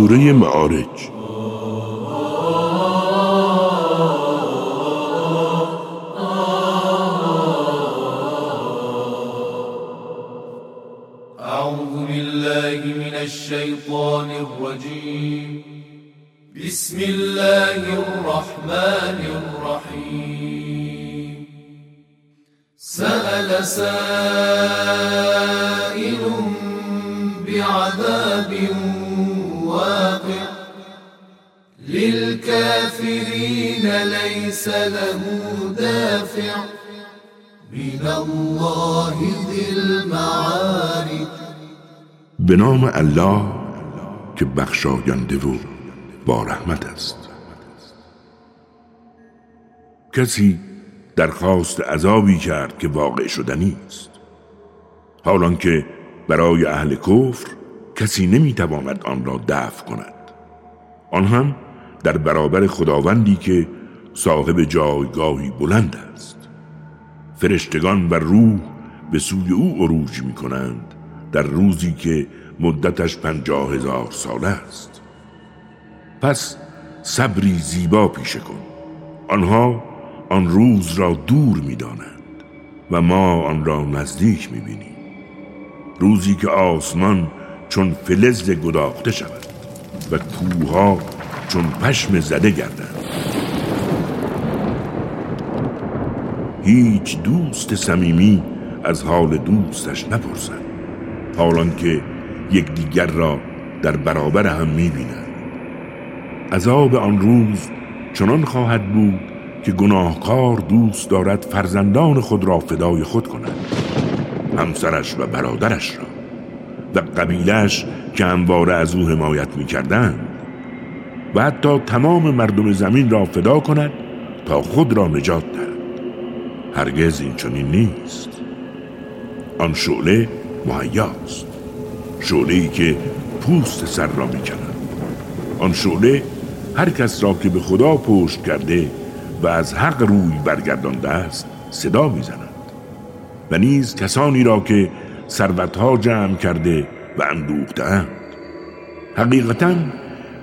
سوره معارج. أعوذ بالله من الشيطان الرجيم. بسم الله الرحمن الرحيم. سأل سائل بعذاب واقع للكافرين ليس له دافع من الله ذي المعارف. به نام الله که بخشاینده و با رحمت است. کسی درخواست عذابی کرد که واقع شدنی است. حالان که برای اهل کفر کسی نمی‌تواند آن را دفع کند. آن هم در برابر خداوندی که صاحب جایگاهی بلند است. فرشتگان و روح به سوی او عروج می کنند در روزی که مدتش پنجاه هزار سال است. پس صبری زیبا پیشه کن. آنها آن روز را دور می دانند و ما آن را نزدیک می بینیم روزی که آسمان چون فلز گداخته شود و کوها چون پشم زده گردند. هیچ دوست صمیمی از حال دوستش نپرسند حالان که یکدیگر را در برابر هم می‌بینند عذاب آن روز چنان خواهد بود که گناهکار دوست دارد فرزندان خود را فدای خود کند همسرش و برادرش را. و قبیلش که همواره از او حمایت می‌کردند و حتی تمام مردم زمین را فدا کند تا خود را نجات دهد. هرگز این چنین نیست. آن شعله مهیاست شعله ای که پوست سر را می‌کند. آن شعله هر کس را که به خدا پشت کرده و از حق روی برگردانده است صدا می‌زند. و نیز کسانی را که ثروتها جمع کرده و اندوختهاند حقیقتا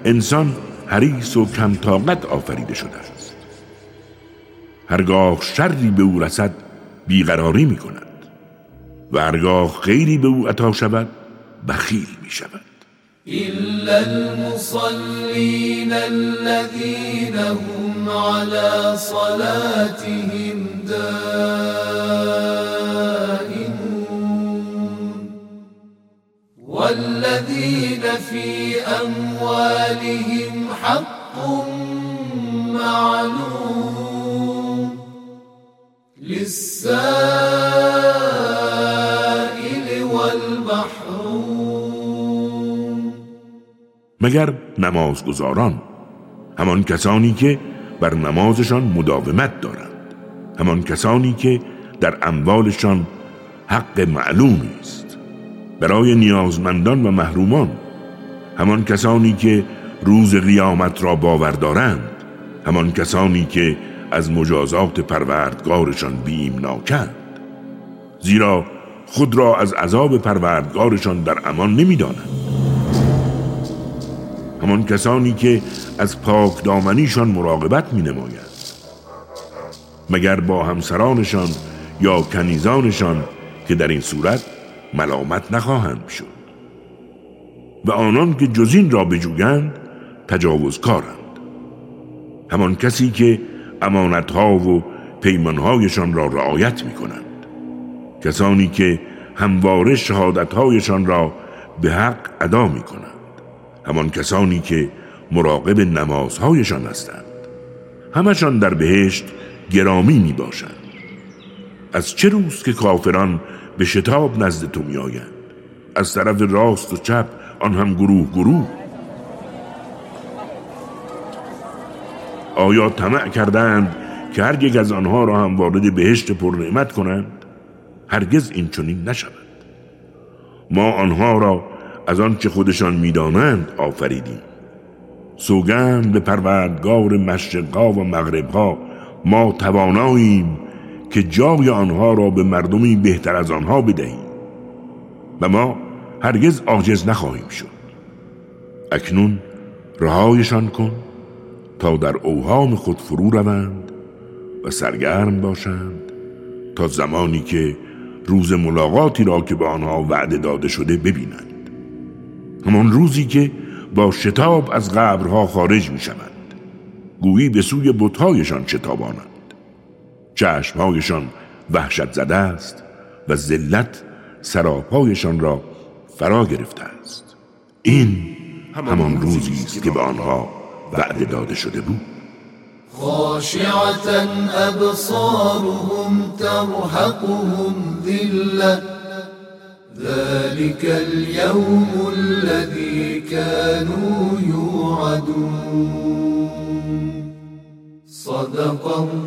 انسان حریص و کم طاقت آفریده شده است. هرگاه شری به او رسد بیقراری می کند و هرگاه خیری به او عطا شود بخیل می شود إلا المصلين الذين هم على صلاتهم دائمون والذين في أموالهم حق معلوم للسائل والمحروم. مگر نمازگزاران همان کسانی که بر نمازشان مداومت دارند همان کسانی که در اموالشان حق معلومی است. برای نیازمندان و محرومان. همان کسانی که روز قیامت را باور دارند همان کسانی که از مجازات پروردگارشان بیمناکند زیرا خود را از عذاب پروردگارشان در امان نمی‌دانند. همان کسانی که از پاک دامنیشان مراقبت می نماید. مگر با همسرانشان یا کنیزانشان که در این صورت ملامت نخواهند شد. و آنان که جزین را بجویند تجاوزکارند. همان کسی که امانتها و پیمانهایشان را رعایت می کنند کسانی که همواره شهادتهایشان را به حق ادا می کنند همان کسانی که مراقب نمازهایشان هستند. همشان در بهشت گرامی می باشند از چه روز که کافران به شتاب نزد تو می آیند از طرف راست و چپ آن هم گروه گروه. آیا طمع کردند که هر یک از آنها را هم وارد بهشت پر نعمت کنند؟ هرگز این چنین نشود. ما آنها را از آنچه خودشان می‌دانند آفریدیم. سوگند به پروردگار مشرقا و مغربها ما تواناییم که جای آنها را به مردمی بهتر از آنها بدهیم. و ما هرگز عاجز نخواهیم شد. اکنون رهایشان کن تا در اوهام خود فرو روند و سرگرم باشند تا زمانی که روز ملاقاتی را که به آنها وعده داده شده ببینند. همان روزی که با شتاب از قبرها خارج می شوند گویی به سوی بتهایشان شتابانند. چشمهایشان وحشت زده است و ذلت سراپایشان را فرا گرفته است. این همان روزی است که به آنها وعده داده شده بود. خاشعة أبصارهم ترهقهم ذلة. ذلك اليوم الذي كانوا يوعدون. صدق الله.